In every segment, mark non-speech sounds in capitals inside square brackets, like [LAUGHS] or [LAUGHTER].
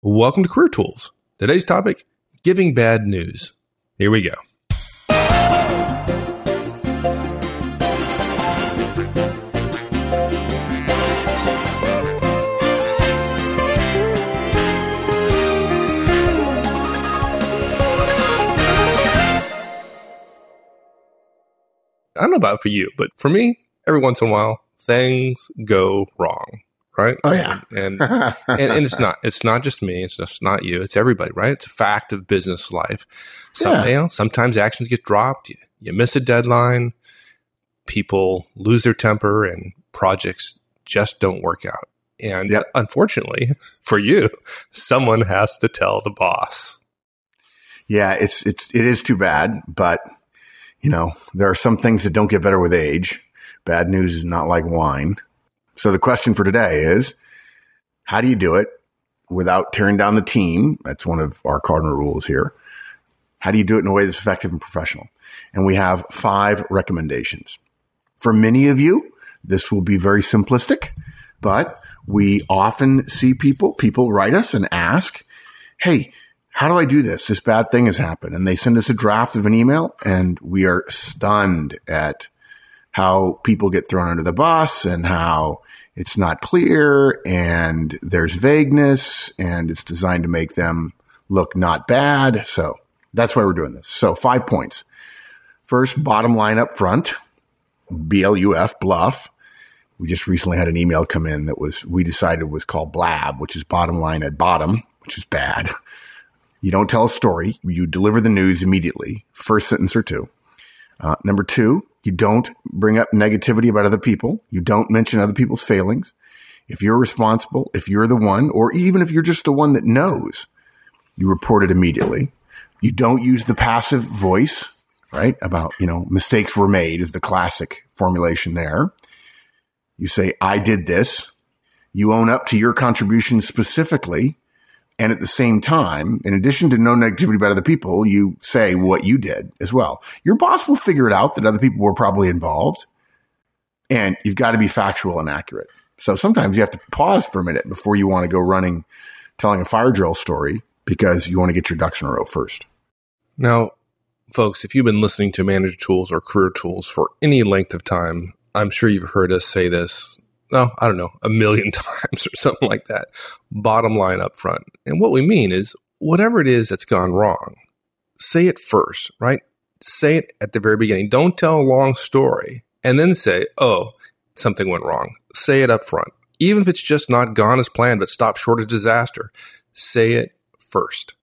Welcome to Career Tools. Today's topic giving bad news. Here we go. I don't know about for you, but for me, every once in a while, things go wrong right? Oh yeah, and, [LAUGHS] and and, it's not it's not just me. It's just not you. It's everybody, right? It's a fact of business life. Some, yeah. you know, sometimes actions get dropped. You, you miss a deadline. People lose their temper, and projects just don't work out. And yep. unfortunately for you, someone has to tell the boss. Yeah, it's it's it is too bad, but you know there are some things that don't get better with age. Bad news is not like wine. So the question for today is how do you do it without tearing down the team? That's one of our cardinal rules here. How do you do it in a way that's effective and professional? And we have five recommendations. For many of you, this will be very simplistic, but we often see people, people write us and ask, Hey, how do I do this? This bad thing has happened. And they send us a draft of an email and we are stunned at how people get thrown under the bus and how it's not clear and there's vagueness and it's designed to make them look not bad. So that's why we're doing this. So five points. First, bottom line up front, BLUF, bluff. We just recently had an email come in that was, we decided was called blab, which is bottom line at bottom, which is bad. You don't tell a story. You deliver the news immediately, first sentence or two. Uh, number two, you don't bring up negativity about other people. You don't mention other people's failings. If you're responsible, if you're the one, or even if you're just the one that knows, you report it immediately. You don't use the passive voice, right? About, you know, mistakes were made is the classic formulation there. You say, I did this. You own up to your contribution specifically and at the same time, in addition to no negativity about other people, you say what you did as well. Your boss will figure it out that other people were probably involved. And you've got to be factual and accurate. So sometimes you have to pause for a minute before you want to go running, telling a fire drill story because you want to get your ducks in a row first. Now, folks, if you've been listening to Manager Tools or Career Tools for any length of time, I'm sure you've heard us say this no, I don't know, a million [LAUGHS] times or something like that. Bottom line up front. And what we mean is whatever it is that's gone wrong, say it first, right? Say it at the very beginning. Don't tell a long story and then say, oh, something went wrong. Say it up front. Even if it's just not gone as planned, but stop short of disaster, say it first.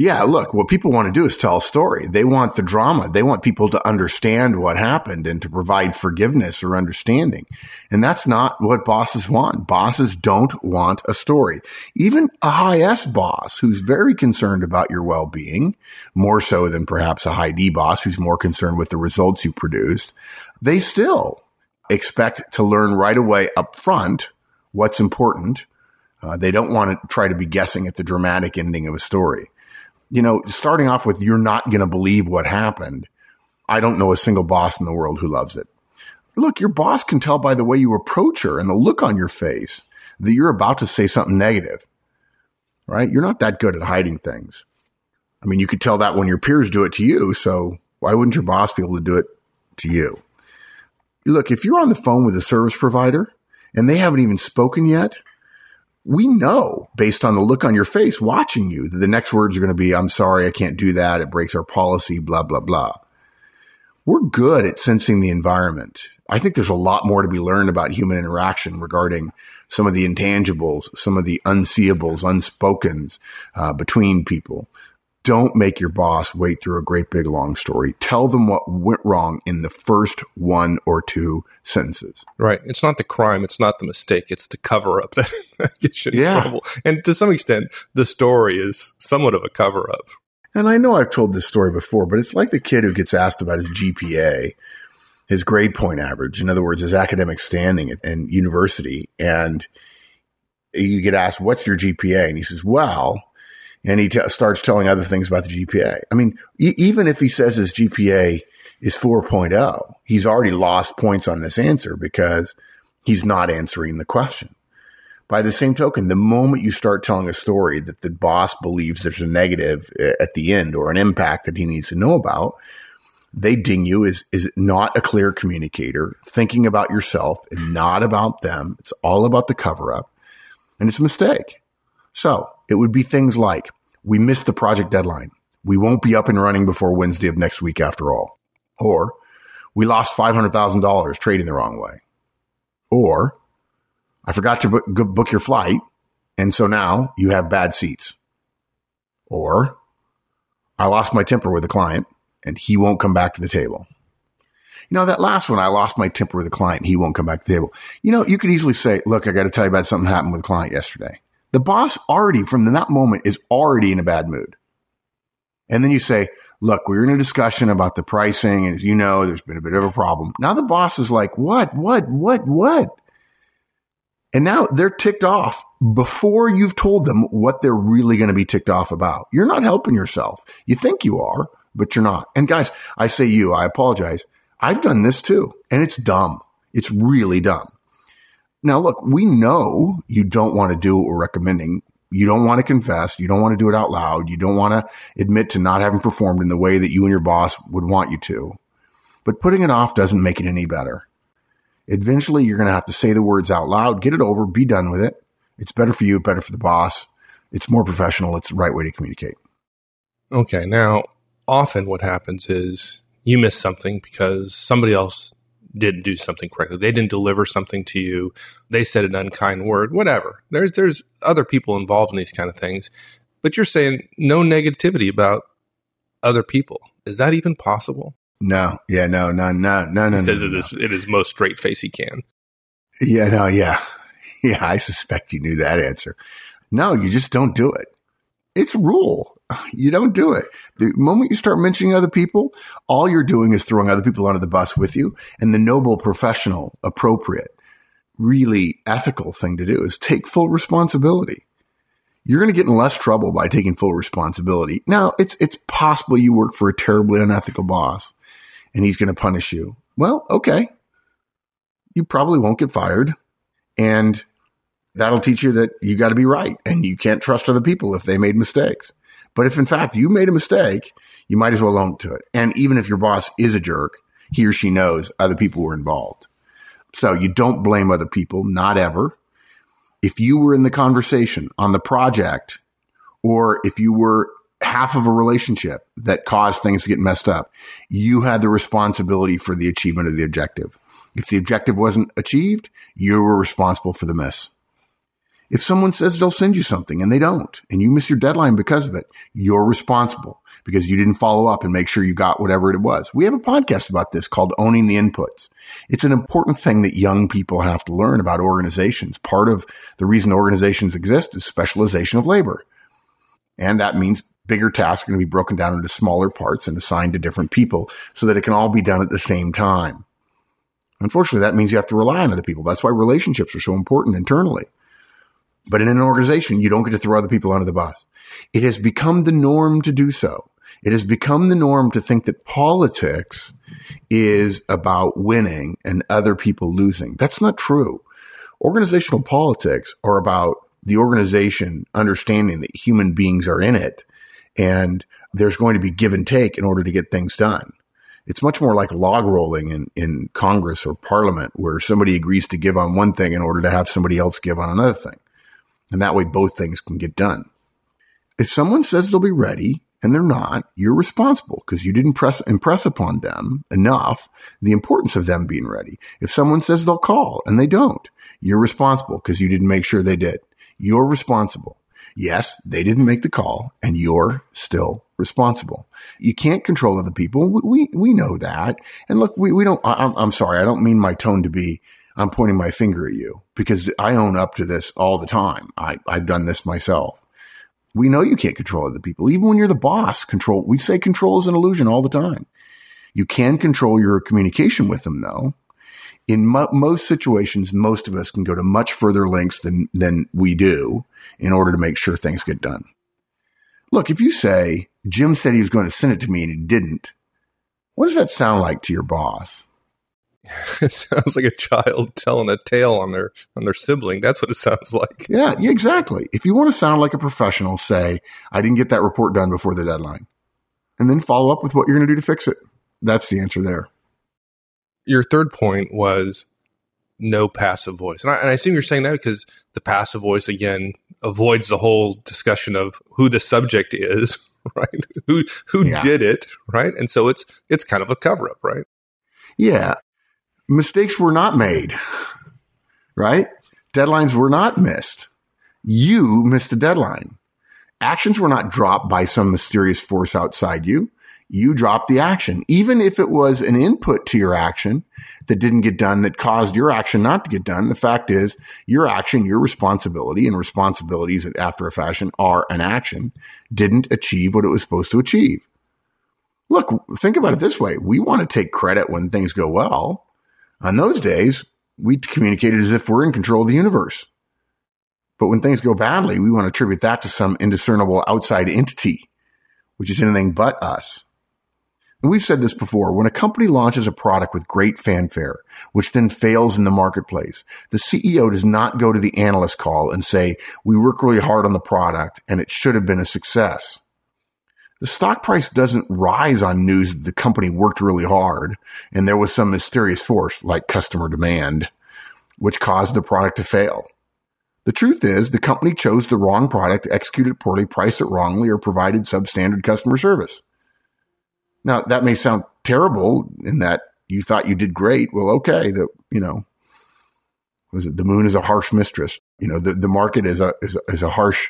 Yeah, look, what people want to do is tell a story. They want the drama. They want people to understand what happened and to provide forgiveness or understanding. And that's not what bosses want. Bosses don't want a story. Even a high S boss who's very concerned about your well-being, more so than perhaps a high D boss who's more concerned with the results you produced, they still expect to learn right away up front what's important. Uh, they don't want to try to be guessing at the dramatic ending of a story you know, starting off with, you're not going to believe what happened. I don't know a single boss in the world who loves it. Look, your boss can tell by the way you approach her and the look on your face that you're about to say something negative, right? You're not that good at hiding things. I mean, you could tell that when your peers do it to you. So why wouldn't your boss be able to do it to you? Look, if you're on the phone with a service provider and they haven't even spoken yet, we know based on the look on your face watching you that the next words are going to be, I'm sorry, I can't do that. It breaks our policy, blah, blah, blah. We're good at sensing the environment. I think there's a lot more to be learned about human interaction regarding some of the intangibles, some of the unseeables, unspokens uh, between people don't make your boss wait through a great big long story. Tell them what went wrong in the first one or two sentences. Right. It's not the crime. It's not the mistake. It's the cover up [LAUGHS] that, gets you in yeah. trouble. And to some extent, the story is somewhat of a cover up. And I know I've told this story before, but it's like the kid who gets asked about his GPA, his grade point average. In other words, his academic standing at, in university. And you get asked, what's your GPA? And he says, well, and he t- starts telling other things about the GPA. I mean, e- even if he says his GPA is 4.0, he's already lost points on this answer because he's not answering the question. By the same token, the moment you start telling a story that the boss believes there's a negative uh, at the end or an impact that he needs to know about, they ding you is is not a clear communicator, thinking about yourself and not about them. It's all about the cover up, and it's a mistake. So it would be things like we missed the project deadline. We won't be up and running before Wednesday of next week after all. Or we lost $500,000 trading the wrong way. Or I forgot to book, your flight. And so now you have bad seats. Or I lost my temper with a client and he won't come back to the table. You know, that last one, I lost my temper with a client and he won't come back to the table. You know, you could easily say, look, I got to tell you about something happened with a client yesterday. The boss already from that moment is already in a bad mood. And then you say, look, we were in a discussion about the pricing and as you know, there's been a bit of a problem. Now the boss is like, what, what, what, what? And now they're ticked off before you've told them what they're really going to be ticked off about. You're not helping yourself. You think you are, but you're not. And guys, I say you, I apologize. I've done this too, and it's dumb. It's really dumb. Now, look, we know you don't want to do what we're recommending. You don't want to confess. You don't want to do it out loud. You don't want to admit to not having performed in the way that you and your boss would want you to. But putting it off doesn't make it any better. Eventually, you're going to have to say the words out loud, get it over, be done with it. It's better for you, better for the boss. It's more professional. It's the right way to communicate. Okay. Now, often what happens is you miss something because somebody else didn't do something correctly. They didn't deliver something to you. They said an unkind word, whatever. There's there's other people involved in these kind of things. But you're saying no negativity about other people. Is that even possible? No, yeah, no, no, no, no, no. He says no, it no. is it is most straight face he can. Yeah, no, yeah, [LAUGHS] yeah. I suspect you knew that answer. No, you just don't do it. It's rule. You don't do it. The moment you start mentioning other people, all you're doing is throwing other people under the bus with you. And the noble, professional, appropriate, really ethical thing to do is take full responsibility. You're going to get in less trouble by taking full responsibility. Now, it's it's possible you work for a terribly unethical boss and he's going to punish you. Well, okay. You probably won't get fired. And that'll teach you that you got to be right and you can't trust other people if they made mistakes. But if in fact you made a mistake, you might as well own to it. And even if your boss is a jerk, he or she knows other people were involved. So you don't blame other people, not ever. If you were in the conversation on the project, or if you were half of a relationship that caused things to get messed up, you had the responsibility for the achievement of the objective. If the objective wasn't achieved, you were responsible for the miss. If someone says they'll send you something and they don't, and you miss your deadline because of it, you're responsible because you didn't follow up and make sure you got whatever it was. We have a podcast about this called Owning the Inputs. It's an important thing that young people have to learn about organizations. Part of the reason organizations exist is specialization of labor. And that means bigger tasks are going to be broken down into smaller parts and assigned to different people so that it can all be done at the same time. Unfortunately, that means you have to rely on other people. That's why relationships are so important internally. But in an organization, you don't get to throw other people under the bus. It has become the norm to do so. It has become the norm to think that politics is about winning and other people losing. That's not true. Organizational politics are about the organization understanding that human beings are in it and there's going to be give and take in order to get things done. It's much more like log rolling in, in Congress or Parliament where somebody agrees to give on one thing in order to have somebody else give on another thing. And that way both things can get done. If someone says they'll be ready and they're not, you're responsible because you didn't press, impress upon them enough the importance of them being ready. If someone says they'll call and they don't, you're responsible because you didn't make sure they did. You're responsible. Yes, they didn't make the call and you're still responsible. You can't control other people. We, we, we know that. And look, we, we don't, I, I'm sorry. I don't mean my tone to be, I'm pointing my finger at you because I own up to this all the time. I, I've done this myself. We know you can't control other people. Even when you're the boss, control, we say control is an illusion all the time. You can control your communication with them though. In mo- most situations, most of us can go to much further lengths than, than we do in order to make sure things get done. Look, if you say, Jim said he was going to send it to me and he didn't, what does that sound like to your boss? [LAUGHS] it sounds like a child telling a tale on their on their sibling. That's what it sounds like. Yeah, yeah, exactly. If you want to sound like a professional, say, I didn't get that report done before the deadline. And then follow up with what you're going to do to fix it. That's the answer there. Your third point was no passive voice. And I, and I assume you're saying that because the passive voice, again, avoids the whole discussion of who the subject is, [LAUGHS] right? who who yeah. did it, right? And so it's it's kind of a cover up, right? Yeah. Mistakes were not made, right? Deadlines were not missed. You missed the deadline. Actions were not dropped by some mysterious force outside you you dropped the action. Even if it was an input to your action that didn't get done that caused your action not to get done, the fact is your action, your responsibility and responsibilities after a fashion are an action didn't achieve what it was supposed to achieve. Look, think about it this way. We want to take credit when things go well. On those days, we communicated as if we're in control of the universe. But when things go badly, we want to attribute that to some indiscernible outside entity, which is anything but us. And we've said this before. When a company launches a product with great fanfare, which then fails in the marketplace, the CEO does not go to the analyst call and say, we work really hard on the product and it should have been a success. The stock price doesn't rise on news that the company worked really hard and there was some mysterious force like customer demand, which caused the product to fail. The truth is the company chose the wrong product, executed poorly, priced it wrongly, or provided substandard customer service. Now that may sound terrible in that you thought you did great. Well, okay, the you know, was it the moon is a harsh mistress? You know, the, the market is a, is a is a harsh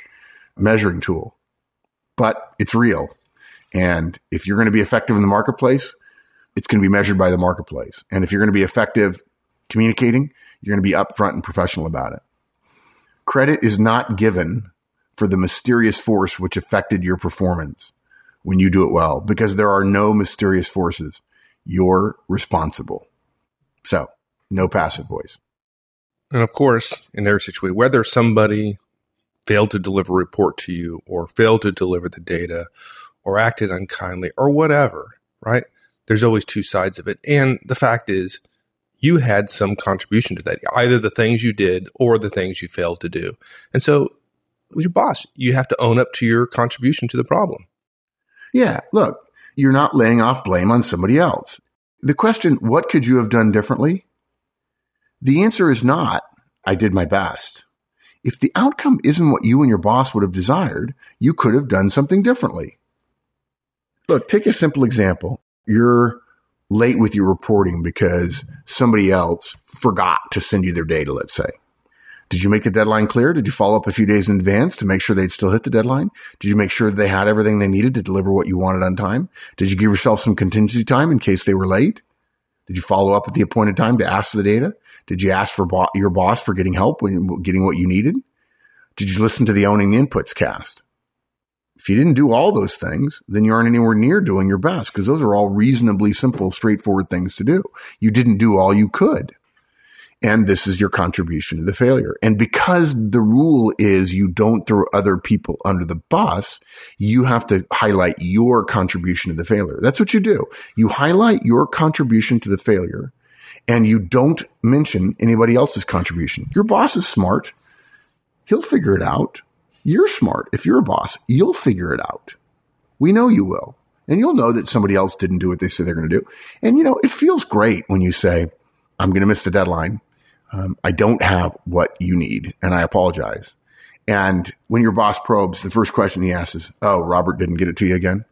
measuring tool, but it's real. And if you're going to be effective in the marketplace, it's going to be measured by the marketplace. And if you're going to be effective communicating, you're going to be upfront and professional about it. Credit is not given for the mysterious force which affected your performance when you do it well because there are no mysterious forces. You're responsible. So, no passive voice. And of course, in their situation, whether somebody failed to deliver a report to you or failed to deliver the data or acted unkindly or whatever, right? There's always two sides of it. And the fact is, you had some contribution to that, either the things you did or the things you failed to do. And so, with your boss, you have to own up to your contribution to the problem. Yeah, look, you're not laying off blame on somebody else. The question, what could you have done differently? The answer is not, I did my best. If the outcome isn't what you and your boss would have desired, you could have done something differently. Look, take a simple example. You're late with your reporting because somebody else forgot to send you their data, let's say. Did you make the deadline clear? Did you follow up a few days in advance to make sure they'd still hit the deadline? Did you make sure they had everything they needed to deliver what you wanted on time? Did you give yourself some contingency time in case they were late? Did you follow up at the appointed time to ask for the data? Did you ask for bo- your boss for getting help when getting what you needed? Did you listen to the owning the inputs cast? If you didn't do all those things, then you aren't anywhere near doing your best because those are all reasonably simple, straightforward things to do. You didn't do all you could. And this is your contribution to the failure. And because the rule is you don't throw other people under the bus, you have to highlight your contribution to the failure. That's what you do. You highlight your contribution to the failure and you don't mention anybody else's contribution. Your boss is smart. He'll figure it out. You're smart. If you're a boss, you'll figure it out. We know you will. And you'll know that somebody else didn't do what they said they're going to do. And you know, it feels great when you say, I'm going to miss the deadline um, I don't have what you need and I apologize. And when your boss probes, the first question he asks is, Oh, Robert didn't get it to you again.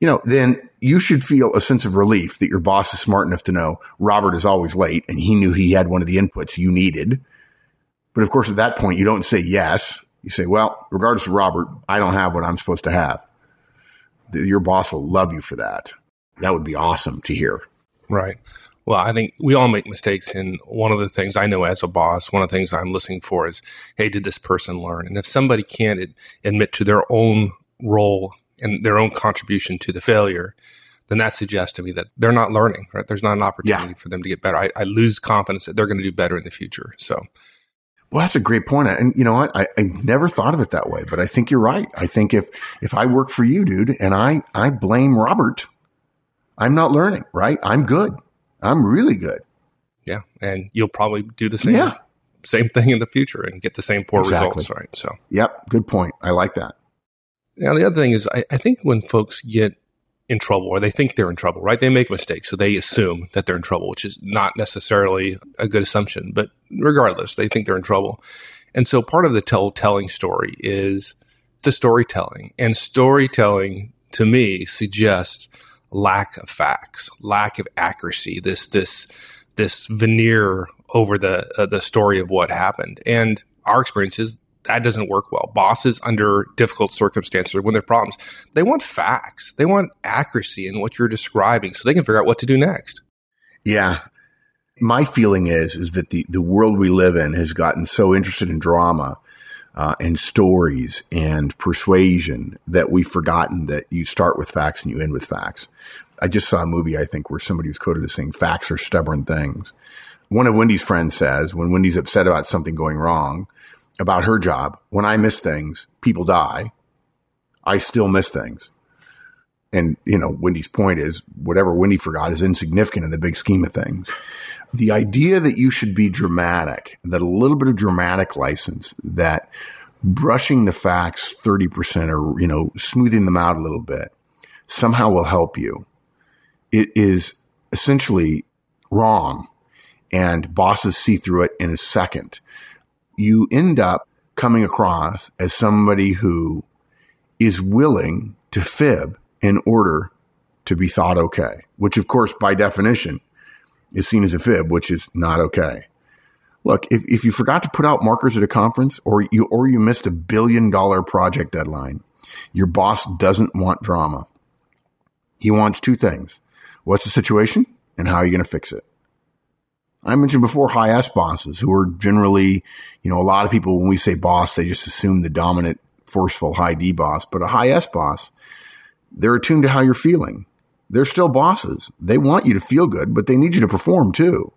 You know, then you should feel a sense of relief that your boss is smart enough to know Robert is always late and he knew he had one of the inputs you needed. But of course, at that point, you don't say yes. You say, well, regardless of Robert, I don't have what I'm supposed to have. Your boss will love you for that. That would be awesome to hear. Right. Well, I think we all make mistakes. And one of the things I know as a boss, one of the things I'm listening for is, hey, did this person learn? And if somebody can't admit to their own role and their own contribution to the failure, then that suggests to me that they're not learning, right? There's not an opportunity yeah. for them to get better. I, I lose confidence that they're going to do better in the future. So, well, that's a great point. And you know what? I, I never thought of it that way, but I think you're right. I think if, if I work for you, dude, and I, I blame Robert, I'm not learning, right? I'm good. I'm really good. Yeah. And you'll probably do the same, Yeah. same thing in the future and get the same poor Exactly. results. Right. So Yep. Good point. I like that. now the other thing is I, I think when folks get in trouble or they think they're in trouble, right? They make mistakes. So they assume that they're in trouble, which is not necessarily a good assumption, but regardless, they think they're in trouble. And so part of the tell telling story is the storytelling and storytelling to me suggests lack of facts, lack of accuracy, this, this, this veneer over the, uh, the story of what happened. And our experience is that doesn't work well. Bosses under difficult circumstances or when there are problems, they want facts. They want accuracy in what you're describing so they can figure out what to do next. Yeah. My feeling is is that the, the world we live in has gotten so interested in drama uh, and stories and persuasion that we've forgotten that you start with facts and you end with facts. I just saw a movie, I think, where somebody was quoted as saying, facts are stubborn things. One of Wendy's friends says, when Wendy's upset about something going wrong about her job, when I miss things, people die. I still miss things. And, you know, Wendy's point is whatever Wendy forgot is insignificant in the big scheme of things. The idea that you should be dramatic, that a little bit of dramatic license, that brushing the facts 30% or, you know, smoothing them out a little bit somehow will help you. It is essentially wrong and bosses see through it in a second. You end up coming across as somebody who is willing to fib in order to be thought okay, which of course by definition is seen as a fib, which is not okay. Look, if, if you forgot to put out markers at a conference or you, or you missed a billion dollar project deadline, your boss doesn't want drama. He wants two things. What's the situation and how are you going to fix it? I mentioned before high S bosses who are generally, you know, a lot of people, when we say boss, they just assume the dominant, forceful high D boss, but a high S boss, they're attuned to how you're feeling. They're still bosses. They want you to feel good, but they need you to perform too.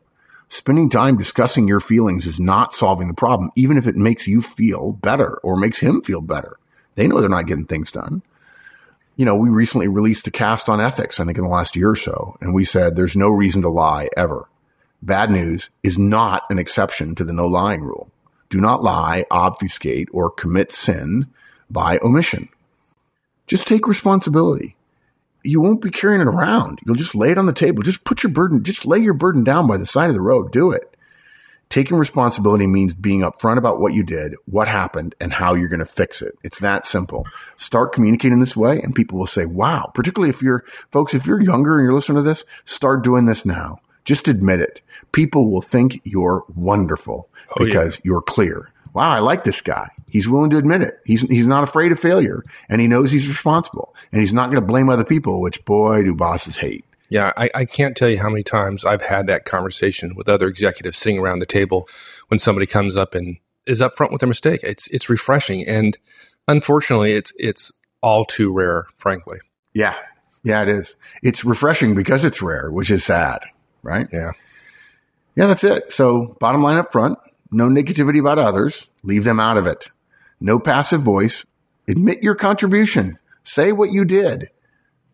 Spending time discussing your feelings is not solving the problem, even if it makes you feel better or makes him feel better. They know they're not getting things done. You know, we recently released a cast on ethics, I think in the last year or so, and we said there's no reason to lie ever. Bad news is not an exception to the no lying rule. Do not lie, obfuscate, or commit sin by omission. Just take responsibility. You won't be carrying it around. You'll just lay it on the table. Just put your burden, just lay your burden down by the side of the road. Do it. Taking responsibility means being upfront about what you did, what happened, and how you're going to fix it. It's that simple. Start communicating this way, and people will say, wow, particularly if you're, folks, if you're younger and you're listening to this, start doing this now. Just admit it. People will think you're wonderful Oh, yeah. because you're clear. Wow, I like this guy. He's willing to admit it. He's he's not afraid of failure, and he knows he's responsible, and he's not going to blame other people. Which boy, do bosses hate. Yeah, I, I can't tell you how many times I've had that conversation with other executives sitting around the table when somebody comes up and is upfront with their mistake. It's it's refreshing, and unfortunately, it's it's all too rare, frankly. Yeah, yeah, it is. It's refreshing because it's rare, which is sad, right? Yeah. Yeah, that's it. So, bottom line up front no negativity about others, leave them out of it. No passive voice. Admit your contribution. Say what you did.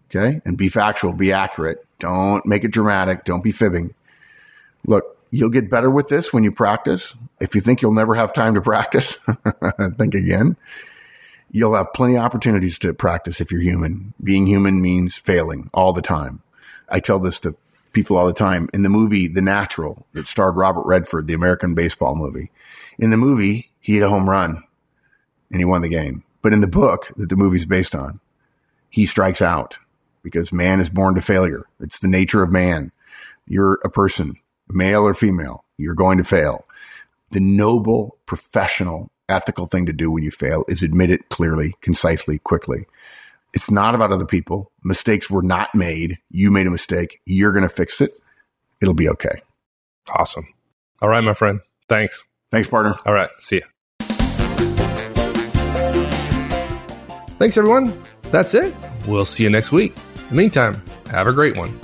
Okay. And be factual, be accurate. Don't make it dramatic. Don't be fibbing. Look, you'll get better with this when you practice. If you think you'll never have time to [LAUGHS] practice, [LAUGHS] think again. You'll have plenty of opportunities to practice if you're human. Being human means failing all the time. I tell this to people all the time. In the movie The Natural that starred Robert Redford, the American baseball movie, in the movie, he hit a home run and he won the game. But in the book that the movie's based on, he strikes out because man is born to failure. It's the nature of man. You're a person, male or female, you're going to fail. The noble, professional, ethical thing to do when you fail is admit it clearly, concisely, quickly. It's not about other people. Mistakes were not made. You made a mistake. You're going to fix it. It'll be okay. Awesome. All right, my friend. Thanks. Thanks, partner. All right. See ya. Thanks, everyone. That's it. We'll see you next week. In the meantime, have a great one.